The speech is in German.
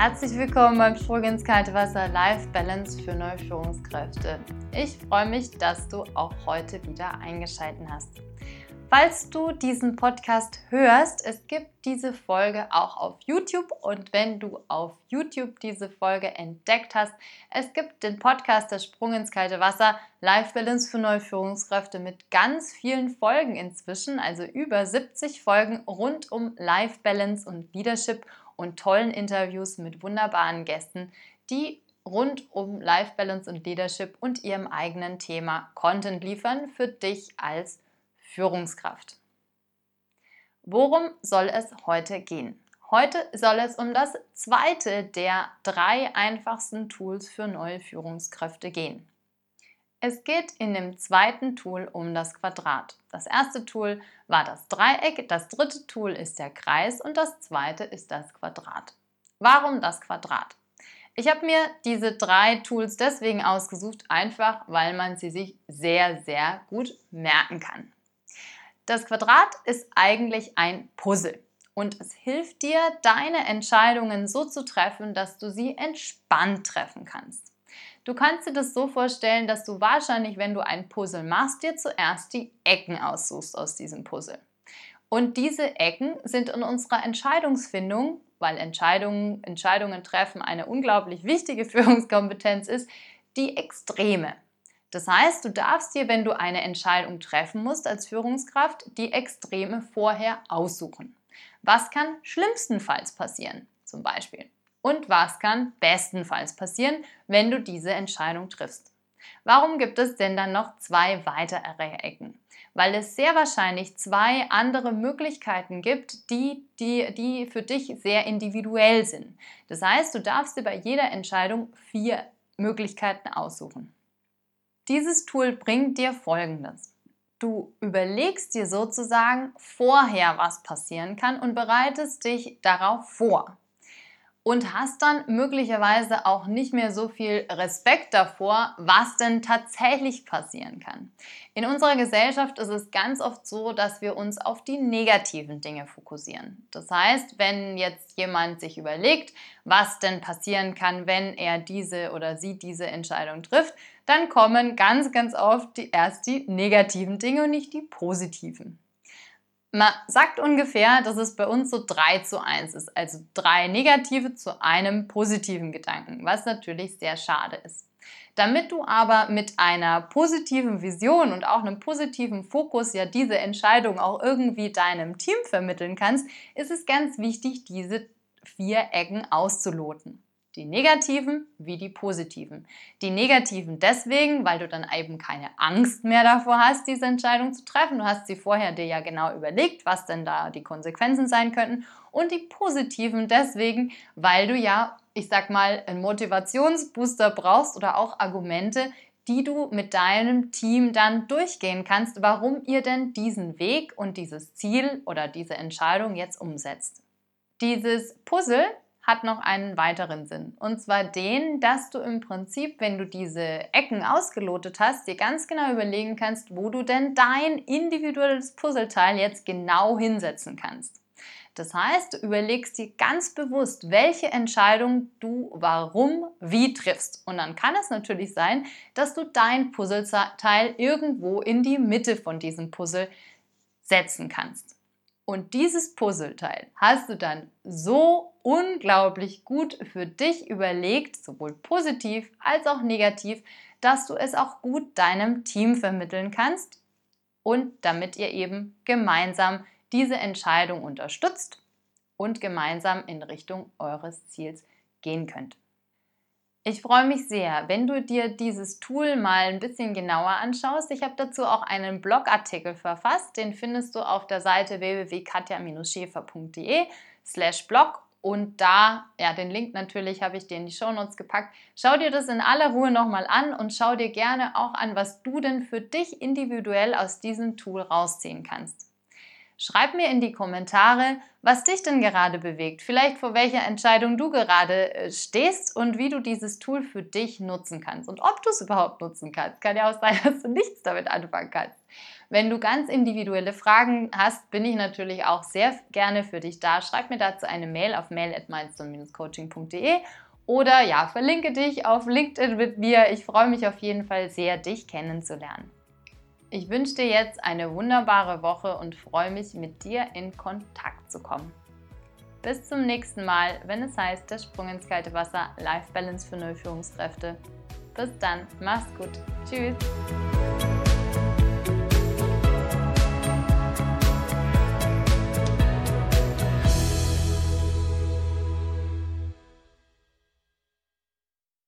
Herzlich willkommen beim Sprung ins kalte Wasser Life Balance für neue Führungskräfte. Ich freue mich, dass du auch heute wieder eingeschaltet hast. Falls du diesen Podcast hörst, es gibt diese Folge auch auf YouTube und wenn du auf YouTube diese Folge entdeckt hast, es gibt den Podcast Der Sprung ins kalte Wasser, Life Balance für neue Führungskräfte mit ganz vielen Folgen inzwischen, also über 70 Folgen rund um Life Balance und Leadership und tollen Interviews mit wunderbaren Gästen, die rund um Life Balance und Leadership und ihrem eigenen Thema Content liefern für dich als Führungskraft. Worum soll es heute gehen? Heute soll es um das zweite der drei einfachsten Tools für neue Führungskräfte gehen. Es geht in dem zweiten Tool um das Quadrat. Das erste Tool war das Dreieck, das dritte Tool ist der Kreis und das zweite ist das Quadrat. Warum das Quadrat? Ich habe mir diese drei Tools deswegen ausgesucht, einfach weil man sie sich sehr, sehr gut merken kann. Das Quadrat ist eigentlich ein Puzzle und es hilft dir, deine Entscheidungen so zu treffen, dass du sie entspannt treffen kannst. Du kannst dir das so vorstellen, dass du wahrscheinlich, wenn du ein Puzzle machst, dir zuerst die Ecken aussuchst aus diesem Puzzle. Und diese Ecken sind in unserer Entscheidungsfindung, weil Entscheidungen, Entscheidungen treffen eine unglaublich wichtige Führungskompetenz ist, die Extreme. Das heißt, du darfst dir, wenn du eine Entscheidung treffen musst als Führungskraft, die Extreme vorher aussuchen. Was kann schlimmstenfalls passieren, zum Beispiel? Und was kann bestenfalls passieren, wenn du diese Entscheidung triffst? Warum gibt es denn dann noch zwei weitere Ecken? Weil es sehr wahrscheinlich zwei andere Möglichkeiten gibt, die, die, die für dich sehr individuell sind. Das heißt, du darfst dir bei jeder Entscheidung vier Möglichkeiten aussuchen. Dieses Tool bringt dir Folgendes. Du überlegst dir sozusagen vorher, was passieren kann und bereitest dich darauf vor und hast dann möglicherweise auch nicht mehr so viel Respekt davor, was denn tatsächlich passieren kann. In unserer Gesellschaft ist es ganz oft so, dass wir uns auf die negativen Dinge fokussieren. Das heißt, wenn jetzt jemand sich überlegt, was denn passieren kann, wenn er diese oder sie diese Entscheidung trifft, dann kommen ganz, ganz oft die, erst die negativen Dinge und nicht die positiven. Man sagt ungefähr, dass es bei uns so 3 zu 1 ist, also drei negative zu einem positiven Gedanken, was natürlich sehr schade ist. Damit du aber mit einer positiven Vision und auch einem positiven Fokus ja diese Entscheidung auch irgendwie deinem Team vermitteln kannst, ist es ganz wichtig, diese vier Ecken auszuloten. Die negativen wie die positiven. Die negativen deswegen, weil du dann eben keine Angst mehr davor hast, diese Entscheidung zu treffen. Du hast sie vorher dir ja genau überlegt, was denn da die Konsequenzen sein könnten. Und die positiven deswegen, weil du ja, ich sag mal, einen Motivationsbooster brauchst oder auch Argumente, die du mit deinem Team dann durchgehen kannst, warum ihr denn diesen Weg und dieses Ziel oder diese Entscheidung jetzt umsetzt. Dieses Puzzle hat noch einen weiteren Sinn. Und zwar den, dass du im Prinzip, wenn du diese Ecken ausgelotet hast, dir ganz genau überlegen kannst, wo du denn dein individuelles Puzzleteil jetzt genau hinsetzen kannst. Das heißt, du überlegst dir ganz bewusst, welche Entscheidung du warum wie triffst. Und dann kann es natürlich sein, dass du dein Puzzleteil irgendwo in die Mitte von diesem Puzzle setzen kannst. Und dieses Puzzleteil hast du dann so unglaublich gut für dich überlegt, sowohl positiv als auch negativ, dass du es auch gut deinem Team vermitteln kannst und damit ihr eben gemeinsam diese Entscheidung unterstützt und gemeinsam in Richtung eures Ziels gehen könnt. Ich freue mich sehr, wenn du dir dieses Tool mal ein bisschen genauer anschaust. Ich habe dazu auch einen Blogartikel verfasst, den findest du auf der Seite www.katja-schäfer.de slash blog und da, ja, den Link natürlich habe ich dir in die Shownotes gepackt. Schau dir das in aller Ruhe nochmal an und schau dir gerne auch an, was du denn für dich individuell aus diesem Tool rausziehen kannst. Schreib mir in die Kommentare, was dich denn gerade bewegt, vielleicht vor welcher Entscheidung du gerade äh, stehst und wie du dieses Tool für dich nutzen kannst und ob du es überhaupt nutzen kannst. Kann ja auch sein, dass du nichts damit anfangen kannst. Wenn du ganz individuelle Fragen hast, bin ich natürlich auch sehr gerne für dich da. Schreib mir dazu eine Mail auf mail@milestone-coaching.de oder ja, verlinke dich auf LinkedIn mit mir. Ich freue mich auf jeden Fall sehr, dich kennenzulernen. Ich wünsche dir jetzt eine wunderbare Woche und freue mich, mit dir in Kontakt zu kommen. Bis zum nächsten Mal, wenn es heißt, der Sprung ins kalte Wasser, Life Balance für neue Führungskräfte. Bis dann, mach's gut. Tschüss.